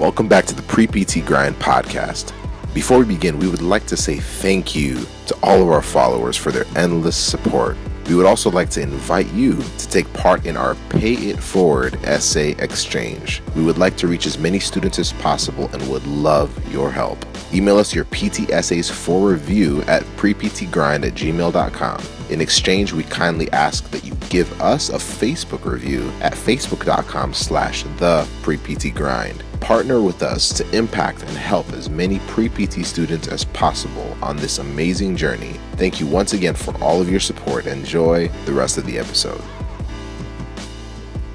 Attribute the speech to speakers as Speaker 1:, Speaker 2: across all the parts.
Speaker 1: Welcome back to the Pre PT Grind podcast. Before we begin, we would like to say thank you to all of our followers for their endless support. We would also like to invite you to take part in our Pay It Forward essay exchange. We would like to reach as many students as possible and would love your help. Email us your PT essays for review at preptgrind at gmail.com. In exchange, we kindly ask that you give us a Facebook review at facebook.com slash the preptgrind. Partner with us to impact and help as many pre-PT students as possible on this amazing journey. Thank you once again for all of your support. Enjoy the rest of the episode.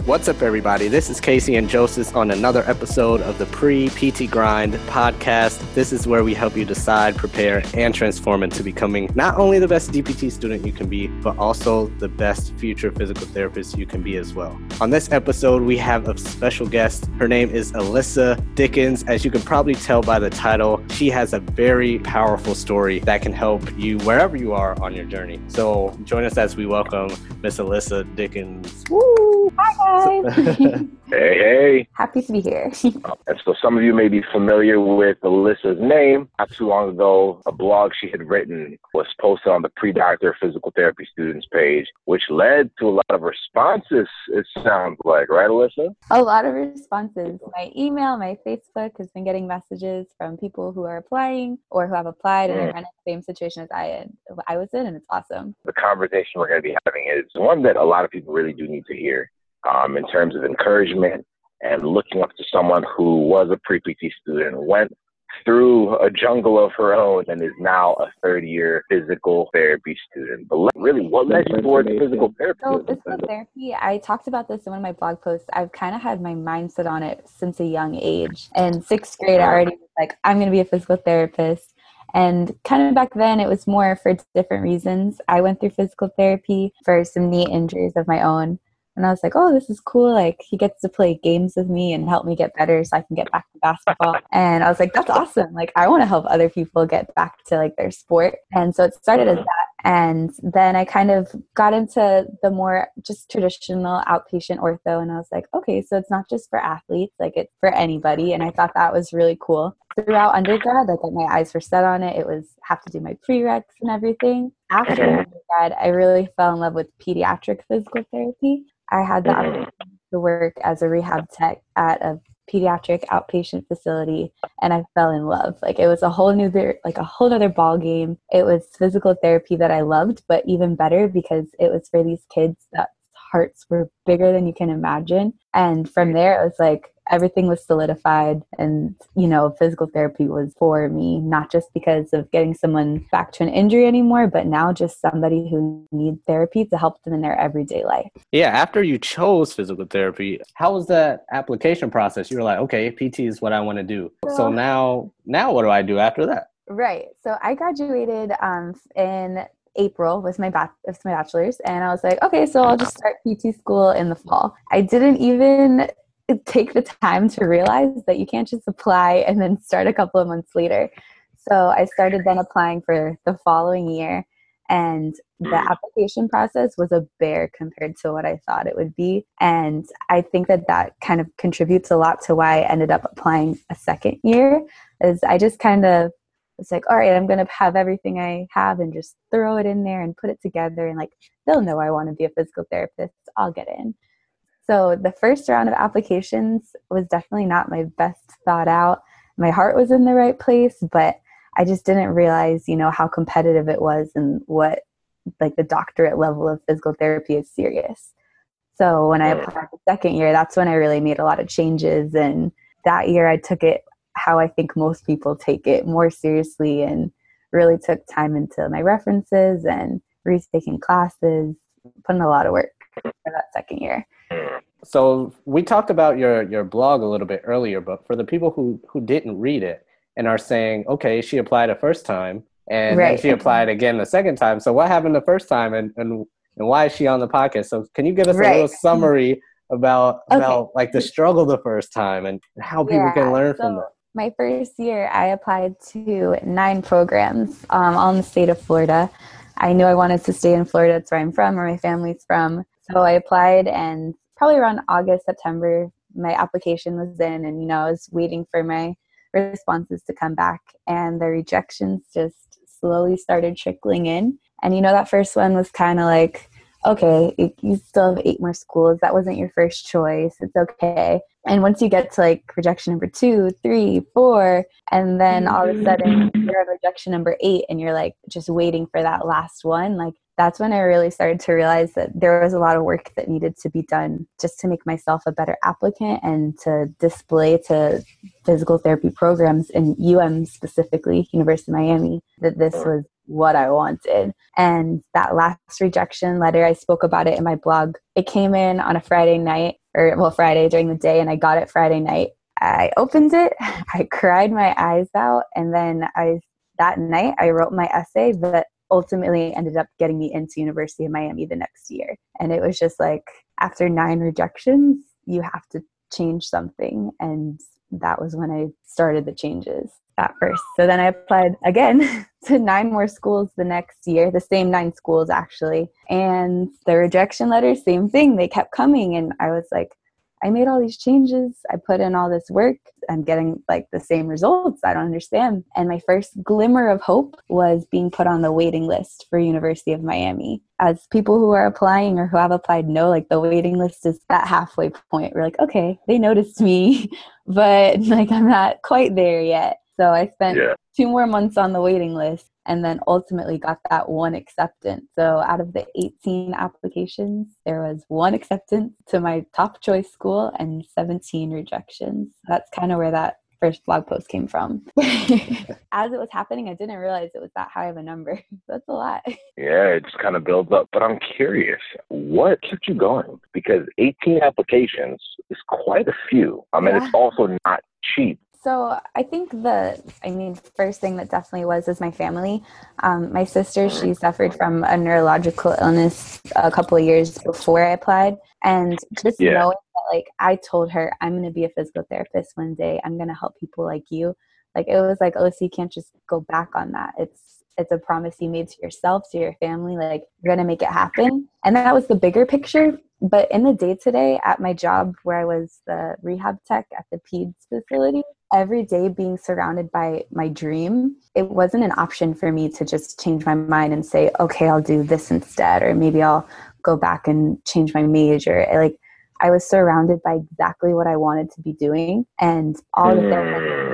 Speaker 2: What's up, everybody? This is Casey and Joseph on another episode of the Pre PT Grind podcast. This is where we help you decide, prepare, and transform into becoming not only the best DPT student you can be, but also the best future physical therapist you can be as well. On this episode, we have a special guest. Her name is Alyssa Dickens. As you can probably tell by the title, she has a very powerful story that can help you wherever you are on your journey. So join us as we welcome Miss Alyssa Dickens.
Speaker 3: Woo! Hi,
Speaker 4: hey, hey.
Speaker 3: Happy to be here.
Speaker 4: and so some of you may be familiar with Alyssa's name. Not too long ago, a blog she had written was posted on the pre-doctor physical therapy students page, which led to a lot of responses, it sounds like, right, Alyssa?
Speaker 3: A lot of responses. My email, my Facebook has been getting messages from people who are applying or who have applied and mm. are in the same situation as I, I was in, and it's awesome.
Speaker 4: The conversation we're going to be having is one that a lot of people really do need to hear um, in terms of encouragement and looking up to someone who was a pre-PT student, went through a jungle of her own and is now a third year physical therapy student. But really, what led you towards physical therapy?
Speaker 3: So, physical therapy, I talked about this in one of my blog posts. I've kind of had my mindset on it since a young age. And sixth grade, I already was like, I'm going to be a physical therapist. And kind of back then, it was more for different reasons. I went through physical therapy for some knee injuries of my own. And I was like, oh, this is cool. Like, he gets to play games with me and help me get better so I can get back to basketball. and I was like, that's awesome. Like, I want to help other people get back to like their sport. And so it started as that. And then I kind of got into the more just traditional outpatient ortho. And I was like, okay, so it's not just for athletes, like, it's for anybody. And I thought that was really cool. Throughout undergrad, like, my eyes were set on it. It was have to do my prereqs and everything. After mm-hmm. undergrad, I really fell in love with pediatric physical therapy. I had the mm-hmm. opportunity to work as a rehab tech at a pediatric outpatient facility and I fell in love. Like it was a whole new like a whole other ball game. It was physical therapy that I loved, but even better because it was for these kids that hearts were bigger than you can imagine. And from there it was like everything was solidified and you know physical therapy was for me not just because of getting someone back to an injury anymore but now just somebody who needs therapy to help them in their everyday life.
Speaker 2: Yeah after you chose physical therapy how was that application process? You were like okay pt is what i want to do. So, so now now what do i do after that?
Speaker 3: Right so i graduated um, in April with my with my bachelor's, and I was like, okay, so I'll just start PT school in the fall. I didn't even take the time to realize that you can't just apply and then start a couple of months later. So I started then applying for the following year, and the mm. application process was a bear compared to what I thought it would be. And I think that that kind of contributes a lot to why I ended up applying a second year. Is I just kind of was like, all right, I'm going to have everything I have and just throw it in there and put it together. And like, they'll know I want to be a physical therapist. I'll get in. So the first round of applications was definitely not my best thought out. My heart was in the right place, but I just didn't realize, you know, how competitive it was and what like the doctorate level of physical therapy is serious. So when I hmm. applied the second year, that's when I really made a lot of changes. And that year I took it how I think most people take it more seriously and really took time into my references and retaking classes, putting a lot of work for that second year.
Speaker 2: So we talked about your your blog a little bit earlier, but for the people who who didn't read it and are saying, okay, she applied a first time and right. then she applied again the second time. So what happened the first time and and and why is she on the podcast? So can you give us right. a little summary about okay. about like the struggle the first time and how people yeah, can learn so from that?
Speaker 3: My first year, I applied to nine programs um, all in the state of Florida. I knew I wanted to stay in Florida. That's where I'm from, where my family's from. So I applied, and probably around August, September, my application was in and you know i was waiting for my responses to come back and the rejections just slowly started trickling in. And you know that first one was kind of like okay you still have eight more schools. That wasn't your first choice. It's okay and once you get to like rejection number two three four and then all of a sudden you're at rejection number eight and you're like just waiting for that last one like that's when I really started to realize that there was a lot of work that needed to be done just to make myself a better applicant and to display to physical therapy programs in UM specifically, University of Miami, that this was what I wanted. And that last rejection letter, I spoke about it in my blog. It came in on a Friday night, or well, Friday during the day, and I got it Friday night. I opened it, I cried my eyes out, and then I that night I wrote my essay that ultimately ended up getting me into University of Miami the next year. And it was just like after nine rejections, you have to change something. And that was when I started the changes at first. So then I applied again to nine more schools the next year, the same nine schools actually. And the rejection letters, same thing, they kept coming. And I was like, I made all these changes. I put in all this work. I'm getting like the same results. I don't understand. And my first glimmer of hope was being put on the waiting list for University of Miami. As people who are applying or who have applied know, like the waiting list is that halfway point. We're like, okay, they noticed me, but like I'm not quite there yet. So I spent yeah. two more months on the waiting list and then ultimately got that one acceptance. So out of the 18 applications, there was one acceptance to my top choice school and 17 rejections. That's kind of where that first blog post came from. As it was happening, I didn't realize it was that high of a number. That's a lot.
Speaker 4: Yeah, it just kind of builds up. But I'm curious, what kept you going? Because 18 applications is quite a few. I mean, yeah. it's also not cheap
Speaker 3: so I think the, I mean, first thing that definitely was is my family. Um, my sister, she suffered from a neurological illness a couple of years before I applied, and just yeah. knowing that, like, I told her I'm going to be a physical therapist one day. I'm going to help people like you. Like it was like, oh, so you can't just go back on that. It's it's a promise you made to yourself, to your family. Like you're to make it happen, and that was the bigger picture but in the day to day at my job where I was the rehab tech at the PEDS facility, every day being surrounded by my dream, it wasn't an option for me to just change my mind and say, okay, I'll do this instead, or maybe I'll go back and change my major. Like I was surrounded by exactly what I wanted to be doing, and all of them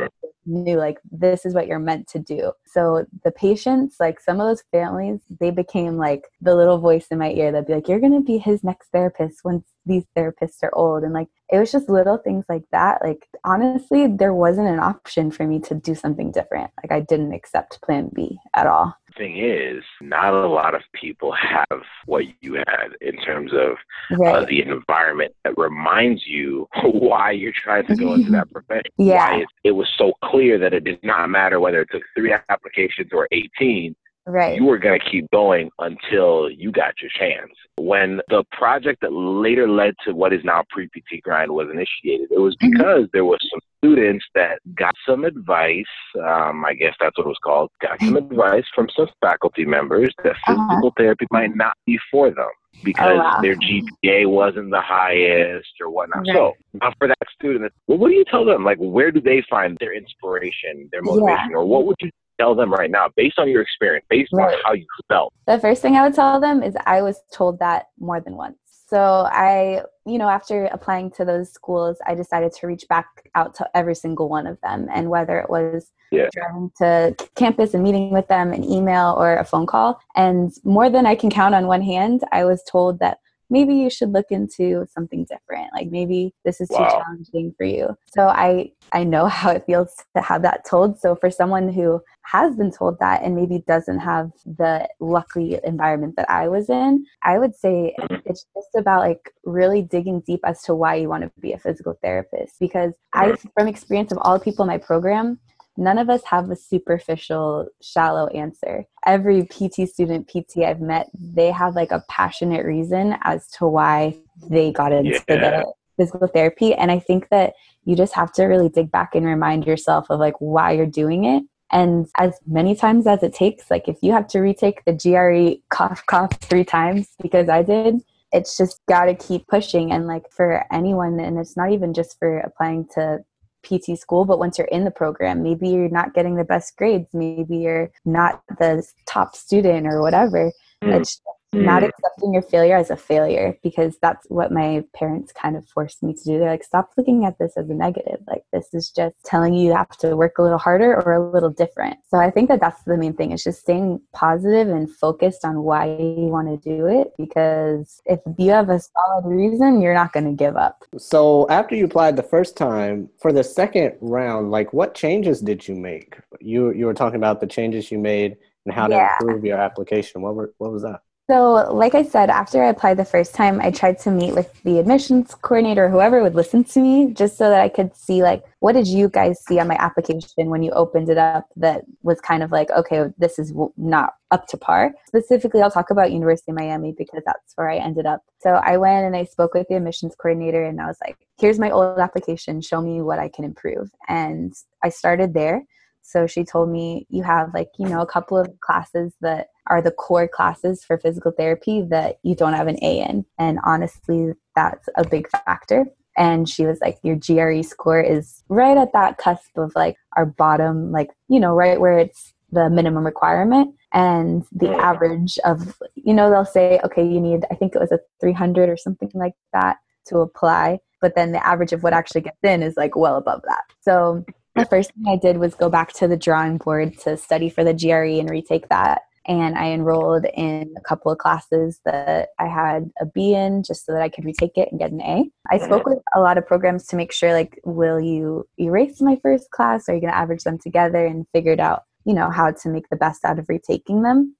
Speaker 3: knew like this is what you're meant to do. So the patients, like some of those families, they became like the little voice in my ear that'd be like, You're gonna be his next therapist once these therapists are old. And like it was just little things like that. Like honestly, there wasn't an option for me to do something different. Like I didn't accept plan B at all
Speaker 4: thing is, not a lot of people have what you had in terms of uh, right. uh, the environment that reminds you why you're trying to go into that profession.
Speaker 3: Yeah.
Speaker 4: Why it, it was so clear that it did not matter whether it took three applications or 18
Speaker 3: Right.
Speaker 4: You were going to keep going until you got your chance. When the project that later led to what is now Pre PT Grind was initiated, it was mm-hmm. because mm-hmm. there was some students that got some advice. Um, I guess that's what it was called. Got some mm-hmm. advice from some faculty members that uh-huh. physical therapy might not be for them because oh, wow. their GPA wasn't the highest or whatnot. Right. So, now for that student, well, what do you tell them? Like, where do they find their inspiration, their motivation, yeah. or what would you tell them right now, based on your experience, based right. on how you felt?
Speaker 3: The first thing I would tell them is I was told that more than once. So I, you know, after applying to those schools, I decided to reach back out to every single one of them. And whether it was yeah. driving to campus and meeting with them, an email or a phone call, and more than I can count on one hand, I was told that maybe you should look into something different like maybe this is wow. too challenging for you so i i know how it feels to have that told so for someone who has been told that and maybe doesn't have the lucky environment that i was in i would say mm-hmm. it's just about like really digging deep as to why you want to be a physical therapist because i from experience of all the people in my program none of us have a superficial, shallow answer. Every PT student, PT I've met, they have like a passionate reason as to why they got into yeah. the physical therapy. And I think that you just have to really dig back and remind yourself of like why you're doing it. And as many times as it takes, like if you have to retake the GRE cough cough three times because I did, it's just got to keep pushing. And like for anyone, and it's not even just for applying to PT school, but once you're in the program, maybe you're not getting the best grades, maybe you're not the top student or whatever. Mm. It's not mm. accepting your failure as a failure because that's what my parents kind of forced me to do. They're like, stop looking at this as a negative. Like, this is just telling you you have to work a little harder or a little different. So I think that that's the main thing. It's just staying positive and focused on why you want to do it because if you have a solid reason, you're not going to give up.
Speaker 2: So after you applied the first time, for the second round, like what changes did you make? You, you were talking about the changes you made and how yeah. to improve your application. What were, what was that?
Speaker 3: So, like I said, after I applied the first time, I tried to meet with the admissions coordinator, whoever would listen to me, just so that I could see, like, what did you guys see on my application when you opened it up that was kind of like, okay, this is not up to par. Specifically, I'll talk about University of Miami because that's where I ended up. So, I went and I spoke with the admissions coordinator, and I was like, here's my old application, show me what I can improve. And I started there. So she told me you have like, you know, a couple of classes that are the core classes for physical therapy that you don't have an A in. And honestly, that's a big factor. And she was like, Your GRE score is right at that cusp of like our bottom, like, you know, right where it's the minimum requirement. And the average of, you know, they'll say, okay, you need, I think it was a 300 or something like that to apply. But then the average of what actually gets in is like well above that. So the first thing I did was go back to the drawing board to study for the GRE and retake that and I enrolled in a couple of classes that I had a B in just so that I could retake it and get an A. I spoke with a lot of programs to make sure like will you erase my first class? Or are you going to average them together and figured out, you know, how to make the best out of retaking them.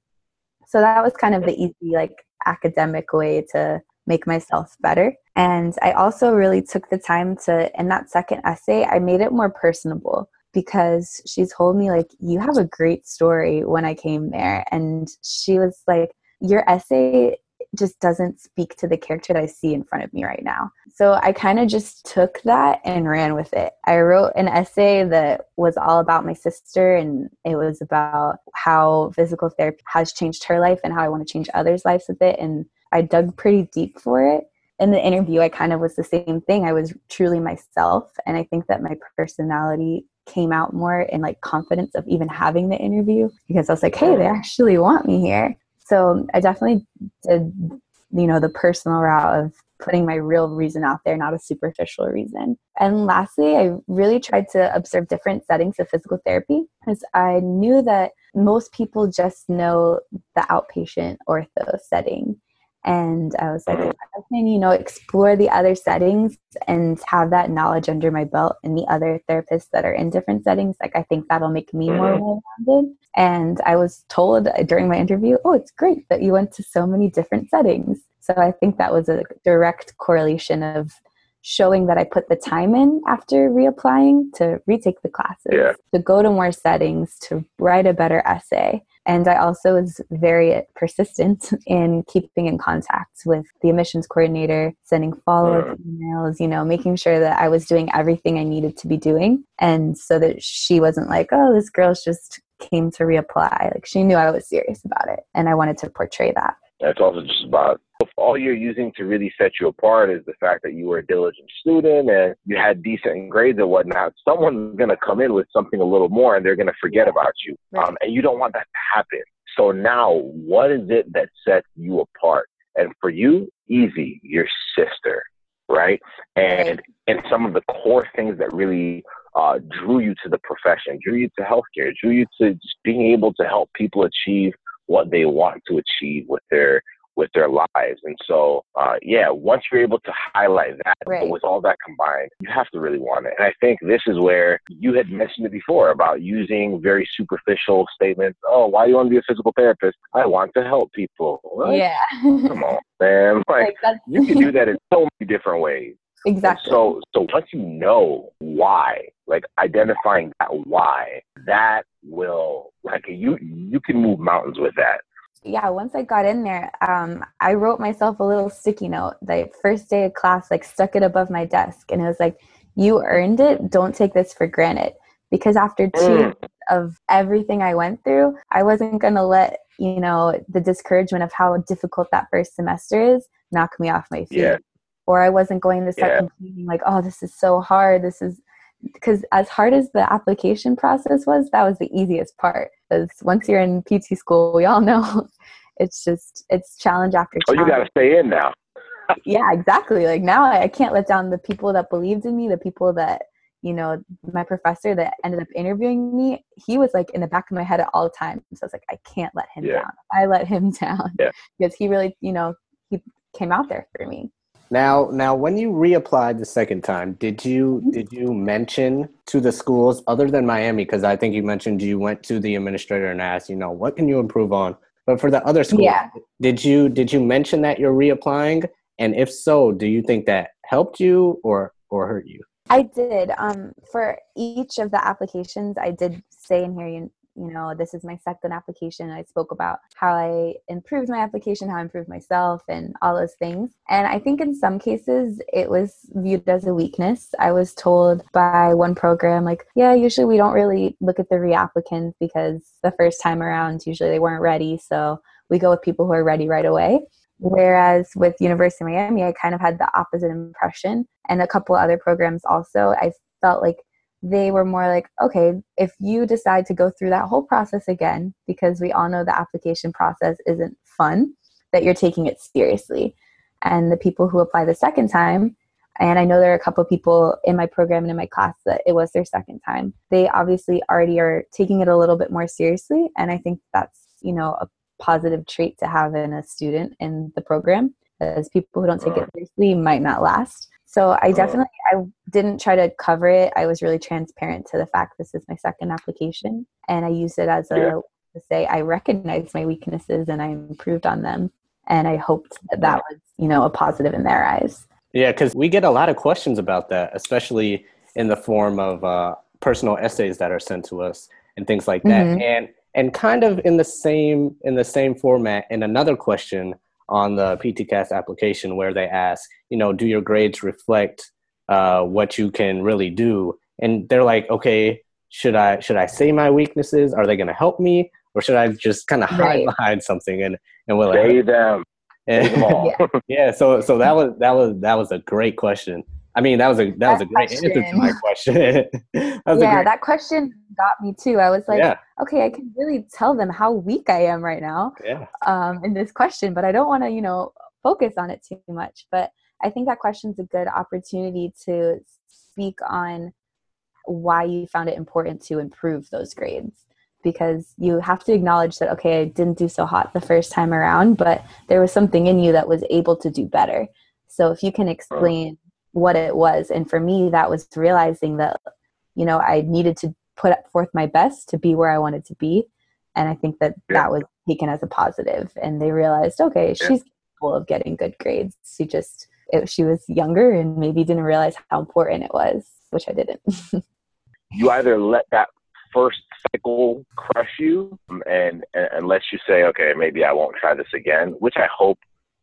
Speaker 3: So that was kind of the easy like academic way to make myself better. And I also really took the time to in that second essay, I made it more personable because she told me like you have a great story when I came there and she was like your essay just doesn't speak to the character that I see in front of me right now. So I kind of just took that and ran with it. I wrote an essay that was all about my sister and it was about how physical therapy has changed her life and how I want to change others' lives with it. And I dug pretty deep for it. In the interview, I kind of was the same thing. I was truly myself. And I think that my personality came out more in like confidence of even having the interview because I was like, hey, they actually want me here. So I definitely did, you know, the personal route of putting my real reason out there, not a superficial reason. And lastly, I really tried to observe different settings of physical therapy because I knew that most people just know the outpatient ortho setting and I was like, I can, you know, explore the other settings and have that knowledge under my belt and the other therapists that are in different settings, like I think that'll make me more mm-hmm. well-rounded. And I was told during my interview, oh, it's great that you went to so many different settings. So I think that was a direct correlation of showing that I put the time in after reapplying to retake the classes, yeah. to go to more settings, to write a better essay. And I also was very persistent in keeping in contact with the admissions coordinator, sending follow up uh-huh. emails, you know, making sure that I was doing everything I needed to be doing. And so that she wasn't like, oh, this girl's just came to reapply. Like she knew I was serious about it. And I wanted to portray that.
Speaker 4: It's also just about all you're using to really set you apart is the fact that you were a diligent student and you had decent grades and whatnot, someone's going to come in with something a little more and they're going to forget about you. Right. Um, and you don't want that to happen. So now, what is it that sets you apart? And for you, easy, your sister, right? And and some of the core things that really uh, drew you to the profession, drew you to healthcare, drew you to just being able to help people achieve what they want to achieve with their with their lives. And so, uh, yeah, once you're able to highlight that, right. with all that combined, you have to really want it. And I think this is where you had mentioned it before about using very superficial statements. Oh, why do you want to be a physical therapist? I want to help people. What?
Speaker 3: Yeah.
Speaker 4: Come on, man. Like, like you can do that in so many different ways.
Speaker 3: Exactly.
Speaker 4: So, so once you know why, like identifying that why, that will like you you can move mountains with that
Speaker 3: yeah once i got in there um, i wrote myself a little sticky note the first day of class like stuck it above my desk and it was like you earned it don't take this for granted because after two mm. of everything i went through i wasn't going to let you know the discouragement of how difficult that first semester is knock me off my feet.
Speaker 4: Yeah.
Speaker 3: Or I wasn't going to start
Speaker 4: Yeah.
Speaker 3: complaining like, oh, this is so hard. This is because as hard as the application process was, that was the easiest part. Because once you're in PT school, we all know it's just it's challenge after
Speaker 4: Oh, you got to stay in now.
Speaker 3: yeah exactly like now I, I can't let down the people that believed in me the people that you know my professor that ended up interviewing me he was like in the back of my head at all times so i was like i can't let him
Speaker 4: Yeah.
Speaker 3: down i let him down
Speaker 4: Yeah.
Speaker 3: because he really you know he came out there for me
Speaker 2: Now, now, when you reapplied the second time, did you did you mention to the schools other than Miami? Because I think you mentioned you went to the administrator and asked, you know, what can you improve on? But for the other schools,
Speaker 3: Yeah.
Speaker 2: did you did you mention that you're reapplying? And if so, do you think that helped you or or hurt you?
Speaker 3: I did. Um, for each of the applications, I did say in here, you, you know, this is my second application. I spoke about how I improved my application, how I improved myself, and all those things. And I think in some cases, it was viewed as a weakness. I was told by one program, like, yeah, usually we don't really look at the reapplicants because the first time around, usually they weren't ready. So we go with people who are ready right away. Whereas with University of Miami, I kind of had the opposite impression, and a couple other programs also. I felt like they were more like, okay, if you decide to go through that whole process again, because we all know the application process isn't fun, that you're taking it seriously. And the people who apply the second time, and I know there are a couple of people in my program and in my class that it was their second time, they obviously already are taking it a little bit more seriously. And I think that's, you know, a positive trait to have in a student in the program as people who don't take it seriously might not last so i definitely i didn't try to cover it i was really transparent to the fact this is my second application and i used it as a
Speaker 4: Yeah.
Speaker 3: to say i recognize my weaknesses and i improved on them and i hoped that that was you know a positive in their eyes
Speaker 2: Yeah, because we get a lot of questions about that, especially in the form of uh, personal essays that are sent to us and things like that.
Speaker 3: Mhm.
Speaker 2: And and kind of in the same in the same format, in another question on the PTCAS application where they ask, you know, do your grades reflect uh, what you can really do? And they're like, okay, should I should I say my weaknesses? Are they going to help me, or should I just kind of hide
Speaker 3: Right.
Speaker 2: behind something and and will
Speaker 4: Say
Speaker 2: it?
Speaker 4: them. Say them all.
Speaker 2: yeah so so that was that was that was a great question i mean that was a that, was a
Speaker 3: That
Speaker 2: great answer to my question. that
Speaker 3: yeah
Speaker 2: great,
Speaker 3: that question got me too. I was like
Speaker 2: yeah.
Speaker 3: Okay i can really tell them how weak i am right now
Speaker 2: yeah.
Speaker 3: um, in this question, but I don't want to, you know, focus on it too much. But I think that question's a good opportunity to speak on why you found it important to improve those grades because you have to acknowledge that okay i didn't do so hot the first time around but there was something in you that was able to do better. So if you can explain what it was. And for me that was realizing that you know i needed to put forth my best to be where i wanted to be. And i think that
Speaker 4: Yeah.
Speaker 3: that was taken as a positive. And they realized okay
Speaker 4: Yeah.
Speaker 3: she's capable of getting good grades. She just it, she was younger and maybe didn't realize how important it was which i didn't.
Speaker 4: You either let that first cycle crush you um, and, and and lets you say, okay, maybe I won't try this again, which I hope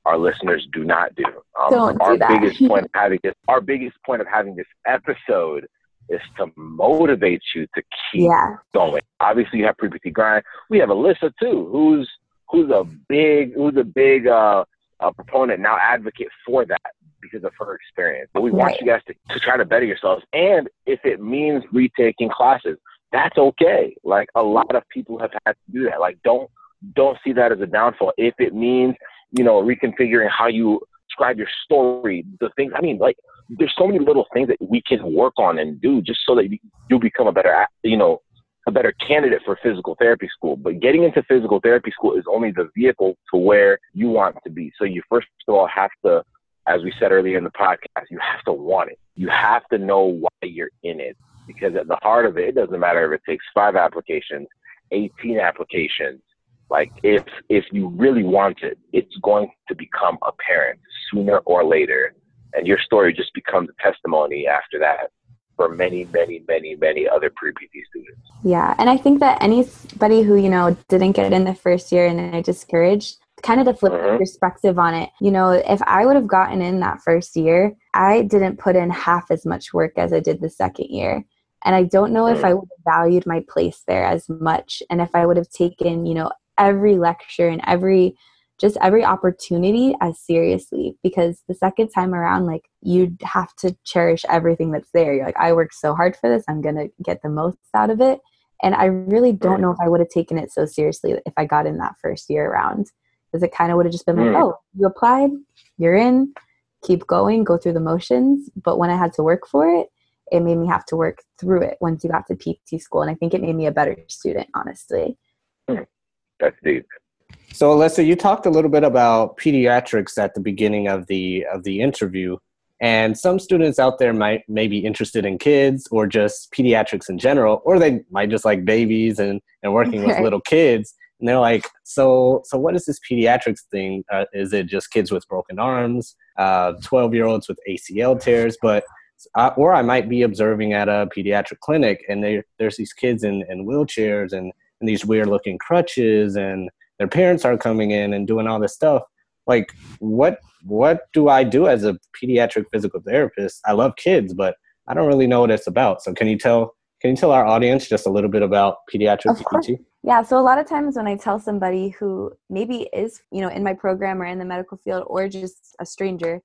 Speaker 4: our listeners do not do. Um,
Speaker 3: Don't do
Speaker 4: our
Speaker 3: that.
Speaker 4: biggest point of having this, our biggest point of having this episode is to motivate you to keep
Speaker 3: yeah
Speaker 4: going. Obviously, you have pre-PT grind. We have Alyssa too, who's who's a big who's a big uh, uh, proponent now advocate for that because of her experience. But we want
Speaker 3: Right.
Speaker 4: you guys to, to try to better yourselves, and if it means retaking classes, that's okay. Like a lot of people have had to do that. Like don't don't see that as a downfall. If it means you know reconfiguring how you describe your story, the things. I mean, like there's so many little things that we can work on and do just so that you, become a better you know a better candidate for physical therapy school. But getting into physical therapy school is only the vehicle to where you want to be. So you first of all have to, as we said earlier in the podcast, you have to want it. You have to know why you're in it. Because at the heart of it, it doesn't matter if it takes five applications, 18 applications. Like if if you really want it, it's going to become apparent sooner or later. And your story just becomes a testimony after that for many, many, many, many other pre-PT students.
Speaker 3: Yeah, and I think that anybody who you know didn't get in the first year and are discouraged, kind of to flip
Speaker 4: Mhm.
Speaker 3: perspective on it. You know, if I would have gotten in that first year, I didn't put in half as much work as I did the second year. And I don't know if
Speaker 4: Mm.
Speaker 3: I would have valued my place there as much and if I would have taken, you know, every lecture and every just every opportunity as seriously. Because the second time around like you have to cherish everything that's there. You're like i worked so hard for this. I'm gonna get the most out of it. And i really don't know if i would have taken it so seriously if i got in that first year around. Because it kind of would have just been like hmm. oh you applied you're in keep going go through the motions. But when i had to work for it it made me have to work through it once you got to pt school. And i think it made me a better student honestly hmm.
Speaker 4: That's deep
Speaker 2: so, Alyssa, you talked a little bit about pediatrics at the beginning of the of the interview, and some students out there might may be interested in kids or just pediatrics in general, or they might just like babies and and working with little kids. And they're like, so so what is this pediatrics thing? Uh, is it just kids with broken arms, twelve uh, year olds with ACL tears? But uh, or I might be observing at a pediatric clinic, and there's these kids in, in wheelchairs and, and these weird looking crutches and their parents are coming in and doing all this stuff like what what do i do as a pediatric physical therapist i love kids but i don't really know what it's about so can you tell can you tell our audience just a little bit about pediatric PT?
Speaker 3: Yeah, so a lot of times when I tell somebody who maybe is, you know, in my program or in the medical field or just a stranger,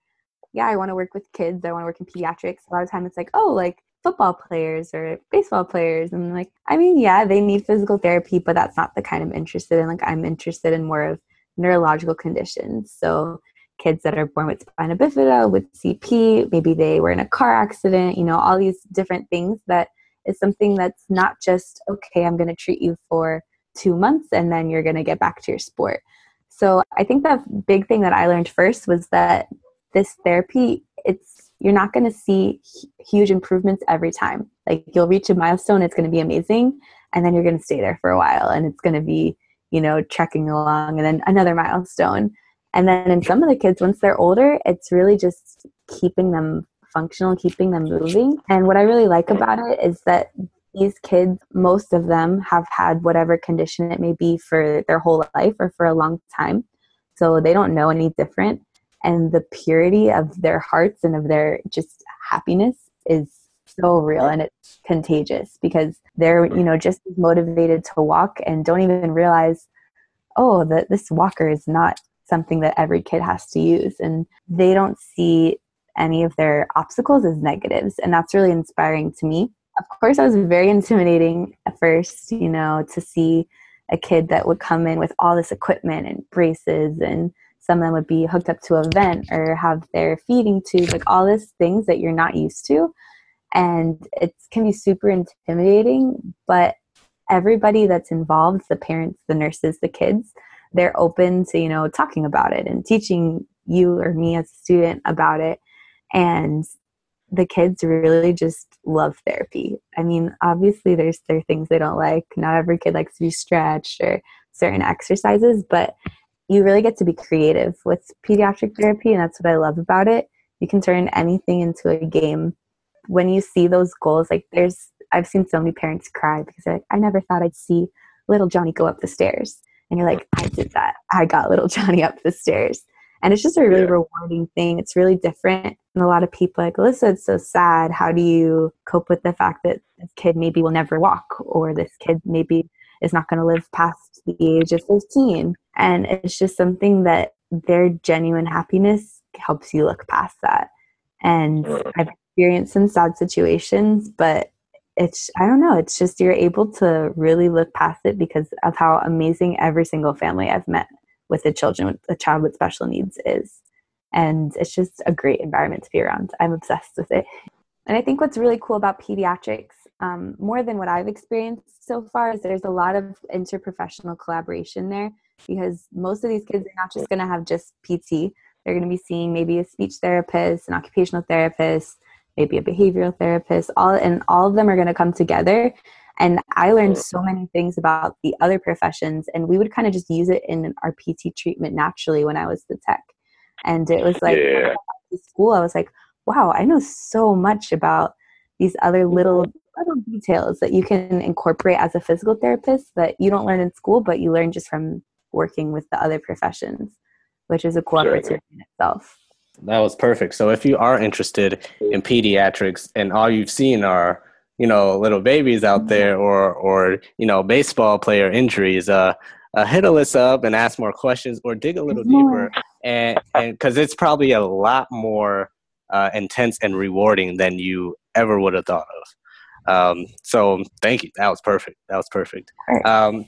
Speaker 3: yeah, I want to work with kids, I want to work in pediatrics. A lot of time it's like, oh, like football players or baseball players and like i mean yeah they need physical therapy but that's not the kind i'm interested in like i'm interested in more of neurological conditions. So kids that are born with spina bifida with cp maybe they were in a car accident you know all these different things that is something that's not just okay i'm going to treat you for two months and then you're going to get back to your sport. So i think the big thing that i learned first was that this therapy it's you're not going to see huge improvements every time. Like you'll reach a milestone, it's going to be amazing, and then you're going to stay there for a while, and it's going to be, you know, trekking along, and then another milestone. And then in some of the kids, once they're older, it's really just keeping them functional, keeping them moving. And what I really like about it is that these kids, most of them have had whatever condition it may be for their whole life or for a long time. So they don't know any different and the purity of their hearts and of their just happiness is so real and it's contagious because they're you know just motivated to walk and don't even realize oh that this walker is not something that every kid has to use. And they don't see any of their obstacles as negatives. And that's really inspiring to me. Of course i was very intimidating at first you know to see a kid that would come in with all this equipment and braces and some of them would be hooked up to a vent or have their feeding tube like all these things that you're not used to. And it can be super intimidating but everybody that's involved the parents the nurses the kids they're open to you know talking about it and teaching you or me as a student about it. And the kids really just love therapy. I mean obviously there's there are things they don't like. Not every kid likes to be stretched or certain exercises but you really get to be creative with pediatric therapy, and that's what I love about it. You can turn anything into a game. When you see those goals, like there's, I've seen so many parents cry because they're like, I never thought I'd see little Johnny go up the stairs. And you're like, I did that. I got little Johnny up the stairs. And it's just a really yeah. rewarding thing. It's really different. And a lot of people like, Alyssa, it's so sad. How do you cope with the fact that this kid maybe will never walk or this kid maybe is not going to live past the age of 15. And it's just something that their genuine happiness helps you look past that. And I've experienced some sad situations, but it's, I don't know, it's just you're able to really look past it because of how amazing every single family I've met with the children, a child with special needs is. And it's just a great environment to be around. I'm obsessed with it. And I think what's really cool about pediatrics um, more than what I've experienced so far is there's a lot of interprofessional collaboration there because most of these kids are not just going to have just PT. They're going to be seeing maybe a speech therapist, an occupational therapist, maybe a behavioral therapist, all and all of them are going to come together. And I learned so many things about the other professions, and we would kind of just use it in our PT treatment naturally when I was the tech. And it was like yeah. school, I was like, wow, I know so much about these other little little details that you can incorporate as a physical therapist that you don't learn in school, but you learn just from working with the other professions, which is a cool sure. opportunity in itself.
Speaker 2: That was perfect. So if you are interested in pediatrics and all you've seen are, you know, little babies out mm-hmm. there or or, you know, baseball player injuries, uh uh, hit Alyssa up and ask more questions or dig a little deeper, and and because it's probably a lot more uh, intense and rewarding than you ever would have thought of. Um, so thank you. That was perfect. That was perfect. Um,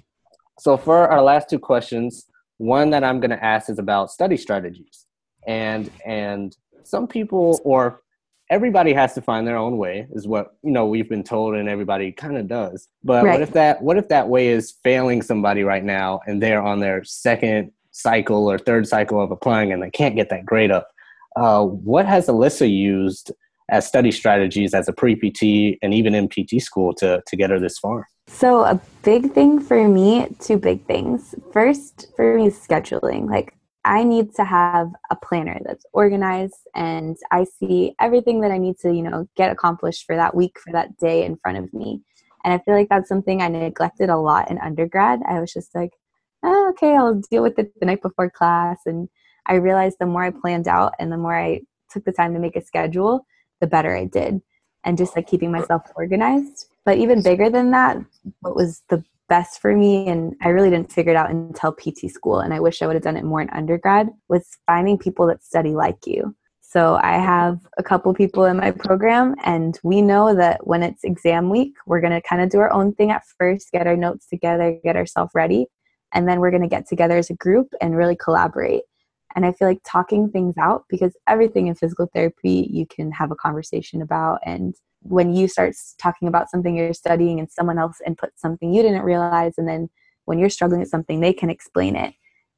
Speaker 2: so for our last two questions, one that I'm going to ask is about study strategies, and and some people or everybody has to find their own way is what you know we've been told and everybody kind of does but right. what if that what if that way is failing somebody right now and they're on their second cycle or third cycle of applying and they can't get that grade up uh, what has alyssa used as study strategies as a pre-pt and even in pt school to to get her this far
Speaker 3: so a big thing for me two big things first for me scheduling like I need to have a planner that's organized and I see everything that I need to, you know, get accomplished for that week, for that day in front of me. And I feel like that's something I neglected a lot in undergrad. I was just like, oh, okay, I'll deal with it the night before class. And I realized the more I planned out and the more I took the time to make a schedule, the better I did. And just like keeping myself organized. But even bigger than that, what was the best for me and i really didn't figure it out until pt school and i wish i would have done it more in undergrad was finding people that study like you so i have a couple people in my program and we know that when it's exam week we're going to kind of do our own thing at first get our notes together get ourselves ready and then we're going to get together as a group and really collaborate and i feel like talking things out because everything in physical therapy you can have a conversation about. And when you start talking about something you're studying and someone else inputs something you didn't realize and then when you're struggling with something they can explain it.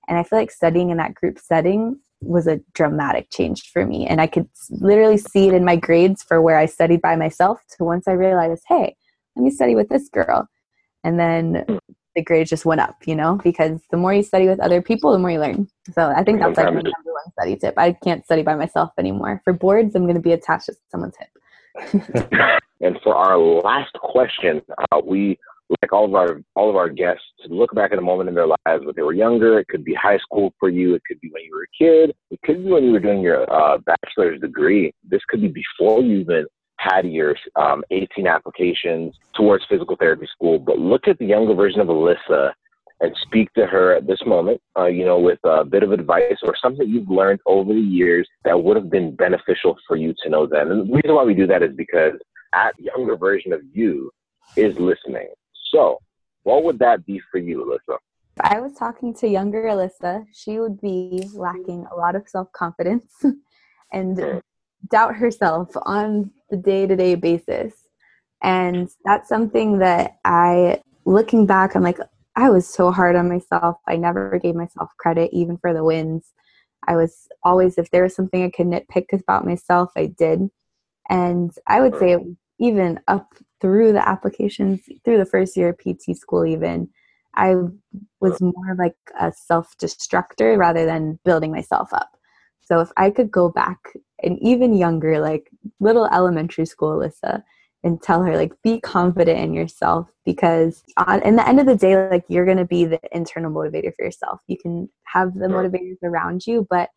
Speaker 3: And i feel like studying in that group setting was a dramatic change for me. And i could literally see it in my grades for where i studied by myself to once i realized hey let me study with this girl. And then the grades just went up you know because the more you study with other people the more you learn so i think that's like my number one study tip i can't study by myself anymore for boards i'm going to be attached to someone's hip
Speaker 4: and for our last question, uh, we like all of our all of our guests to look back at a moment in their lives when they were younger. It could be high school for you. It could be when you were a kid. It could be when you were doing your uh, bachelor's degree. This could be before you even had your um, 18 applications towards physical therapy school. But look at the younger version of Alyssa and speak to her at this moment, uh, you know, with a bit of advice or something you've learned over the years that would have been beneficial for you to know then. And the reason why we do that is because that younger version of you is listening. So, what would that be for you, Alyssa?
Speaker 3: I was talking to younger Alyssa, she would be lacking a lot of self confidence and mm. Doubt herself on the day to day basis. And that's something that I, looking back, I'm like, I was so hard on myself. I never gave myself credit, even for the wins. I was always, if there was something I could nitpick about myself, I did. And I would say, even up through the applications, through the first year of PT school, even, I was more like a self destructor rather than building myself up. So if I could go back and even younger, like little elementary school Alyssa, and tell her like be confident in yourself because on in the end of the day like you're going to be the internal motivator for yourself. You can have the motivators around you but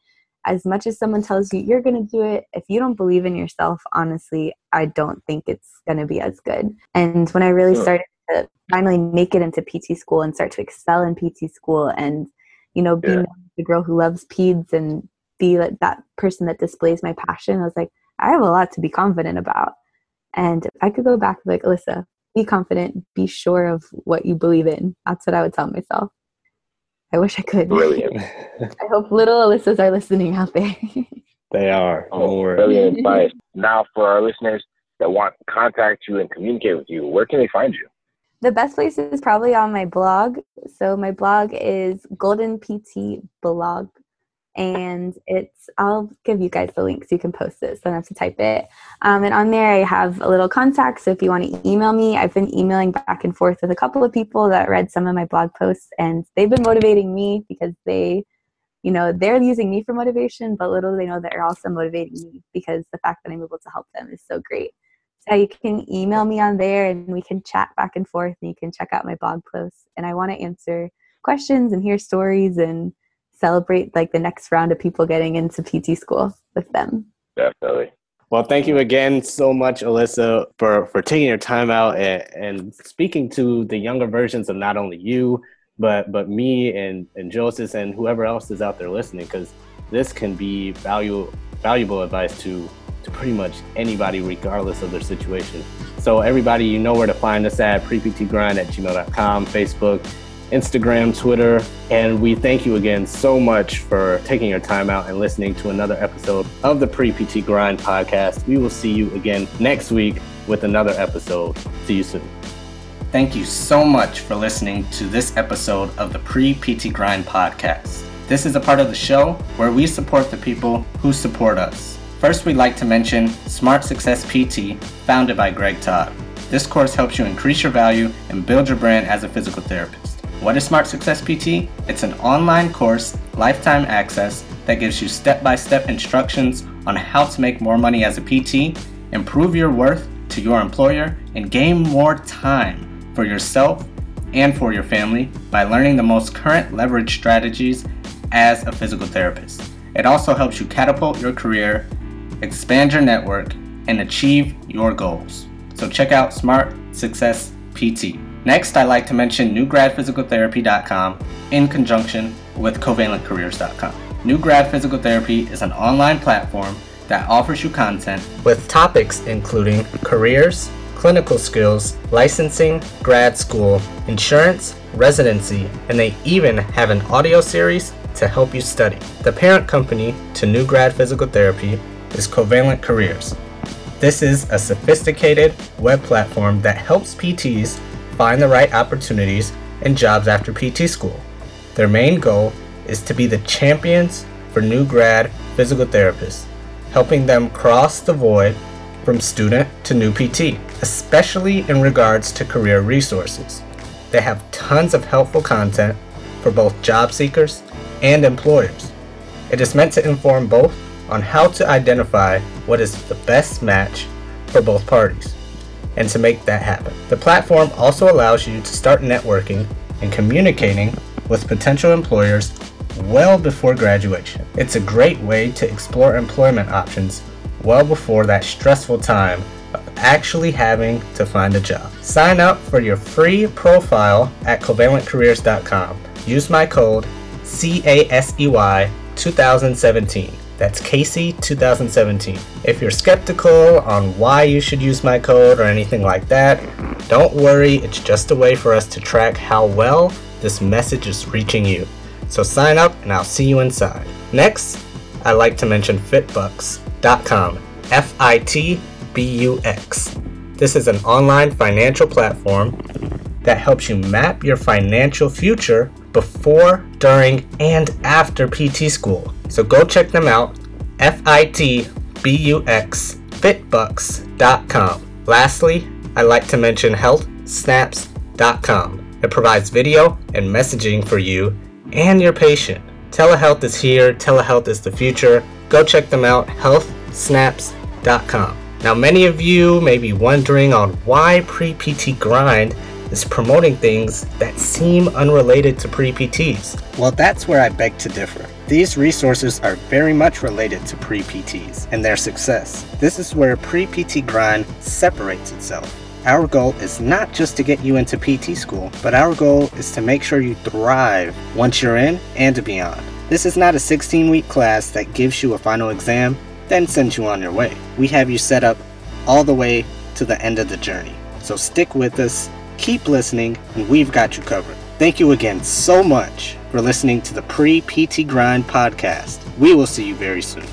Speaker 3: as much as someone tells you you're going to do it if you don't believe in yourself honestly i don't think it's going to be as good. And when i really started to finally make it into pt school and start to excel in pt school and you know be yeah. the girl who loves peds and be like that person that displays my passion i was like i have a lot to be confident about and if I could go back, like, Alyssa, be confident, be sure of what you believe in. That's what I would tell myself. I wish I could.
Speaker 4: Brilliant.
Speaker 3: I hope little Alyssas are listening out there.
Speaker 2: they are.
Speaker 4: Oh, brilliant advice. Now, for our listeners that want to contact you and communicate with you, where can they find you?
Speaker 3: The best place is probably on my blog. So my blog is Golden PT Blog and it's i'll give you guys the link so you can post it so i don't have to type it. Um, and on there i have a little contact so if you want to email me i've been emailing back and forth with a couple of people that read some of my blog posts and they've been motivating me because they you know they're using me for motivation but little they know that they're also motivating me because the fact that i'm able to help them is so great. So you can email me on there and we can chat back and forth and you can check out my blog posts and i want to answer questions and hear stories and celebrate like the next round of people getting into PT school with them.
Speaker 4: Definitely.
Speaker 2: Well, thank you again so much, Alyssa, for, for taking your time out and, and speaking to the younger versions of not only you, but but me and and Joseph and whoever else is out there listening, because this can be valuable valuable advice to to pretty much anybody, regardless of their situation. So everybody, you know where to find us at preptgrind at gmail.com, Facebook, Instagram, Twitter. And we thank you again so much for taking your time out and listening to another episode of the Pre PT Grind podcast. We will see you again next week with another episode. See you soon. Thank you so much for listening to this episode of the Pre PT Grind podcast. This is a part of the show where we support the people who support us. First, we'd like to mention Smart Success PT, founded by Greg Todd. This course helps you increase your value and build your brand as a physical therapist. What is Smart Success PT? It's an online course, lifetime access, that gives you step by step instructions on how to make more money as a PT, improve your worth to your employer, and gain more time for yourself and for your family by learning the most current leverage strategies as a physical therapist. It also helps you catapult your career, expand your network, and achieve your goals. So check out Smart Success PT. Next, I'd like to mention newgradphysicaltherapy.com in conjunction with covalentcareers.com. New Grad Physical Therapy is an online platform that offers you content with topics including careers, clinical skills, licensing, grad school, insurance, residency, and they even have an audio series to help you study. The parent company to New Grad Physical Therapy is Covalent Careers. This is a sophisticated web platform that helps PTs find the right opportunities and jobs after PT school. Their main goal is to be the champions for new grad physical therapists, helping them cross the void from student to new PT, especially in regards to career resources. They have tons of helpful content for both job seekers and employers. It is meant to inform both on how to identify what is the best match for both parties and to make that happen. The platform also allows you to start networking and communicating with potential employers well before graduation. It's a great way to explore employment options well before that stressful time of actually having to find a job. Sign up for your free profile at covalentcareers.com. Use my code CASEY 2017. That's Casey 2017. If you're skeptical on why you should use my code or anything like that, don't worry, it's just a way for us to track how well this message is reaching you. So sign up and I'll see you inside. Next, I'd like to mention fitbux.com. F I T B U X. This is an online financial platform that helps you map your financial future before, during, and after PT school. So go check them out. F I T B U X fitbux.com. Lastly, I like to mention healthsnaps.com. It provides video and messaging for you and your patient. Telehealth is here, telehealth is the future. Go check them out, healthsnaps.com. Now, many of you may be wondering on why pre PT Grind is promoting things that seem unrelated to pre PTs. Well, that's where I beg to differ. These resources are very much related to pre PTs and their success. This is where pre PT Grind separates itself. Our goal is not just to get you into PT school, but our goal is to make sure you thrive once you're in and beyond. This is not a 16 week class that gives you a final exam, then sends you on your way. We have you set up all the way to the end of the journey. So stick with us, keep listening, and we've got you covered. Thank you again so much for listening to the Pre PT Grind podcast. We will see you very soon.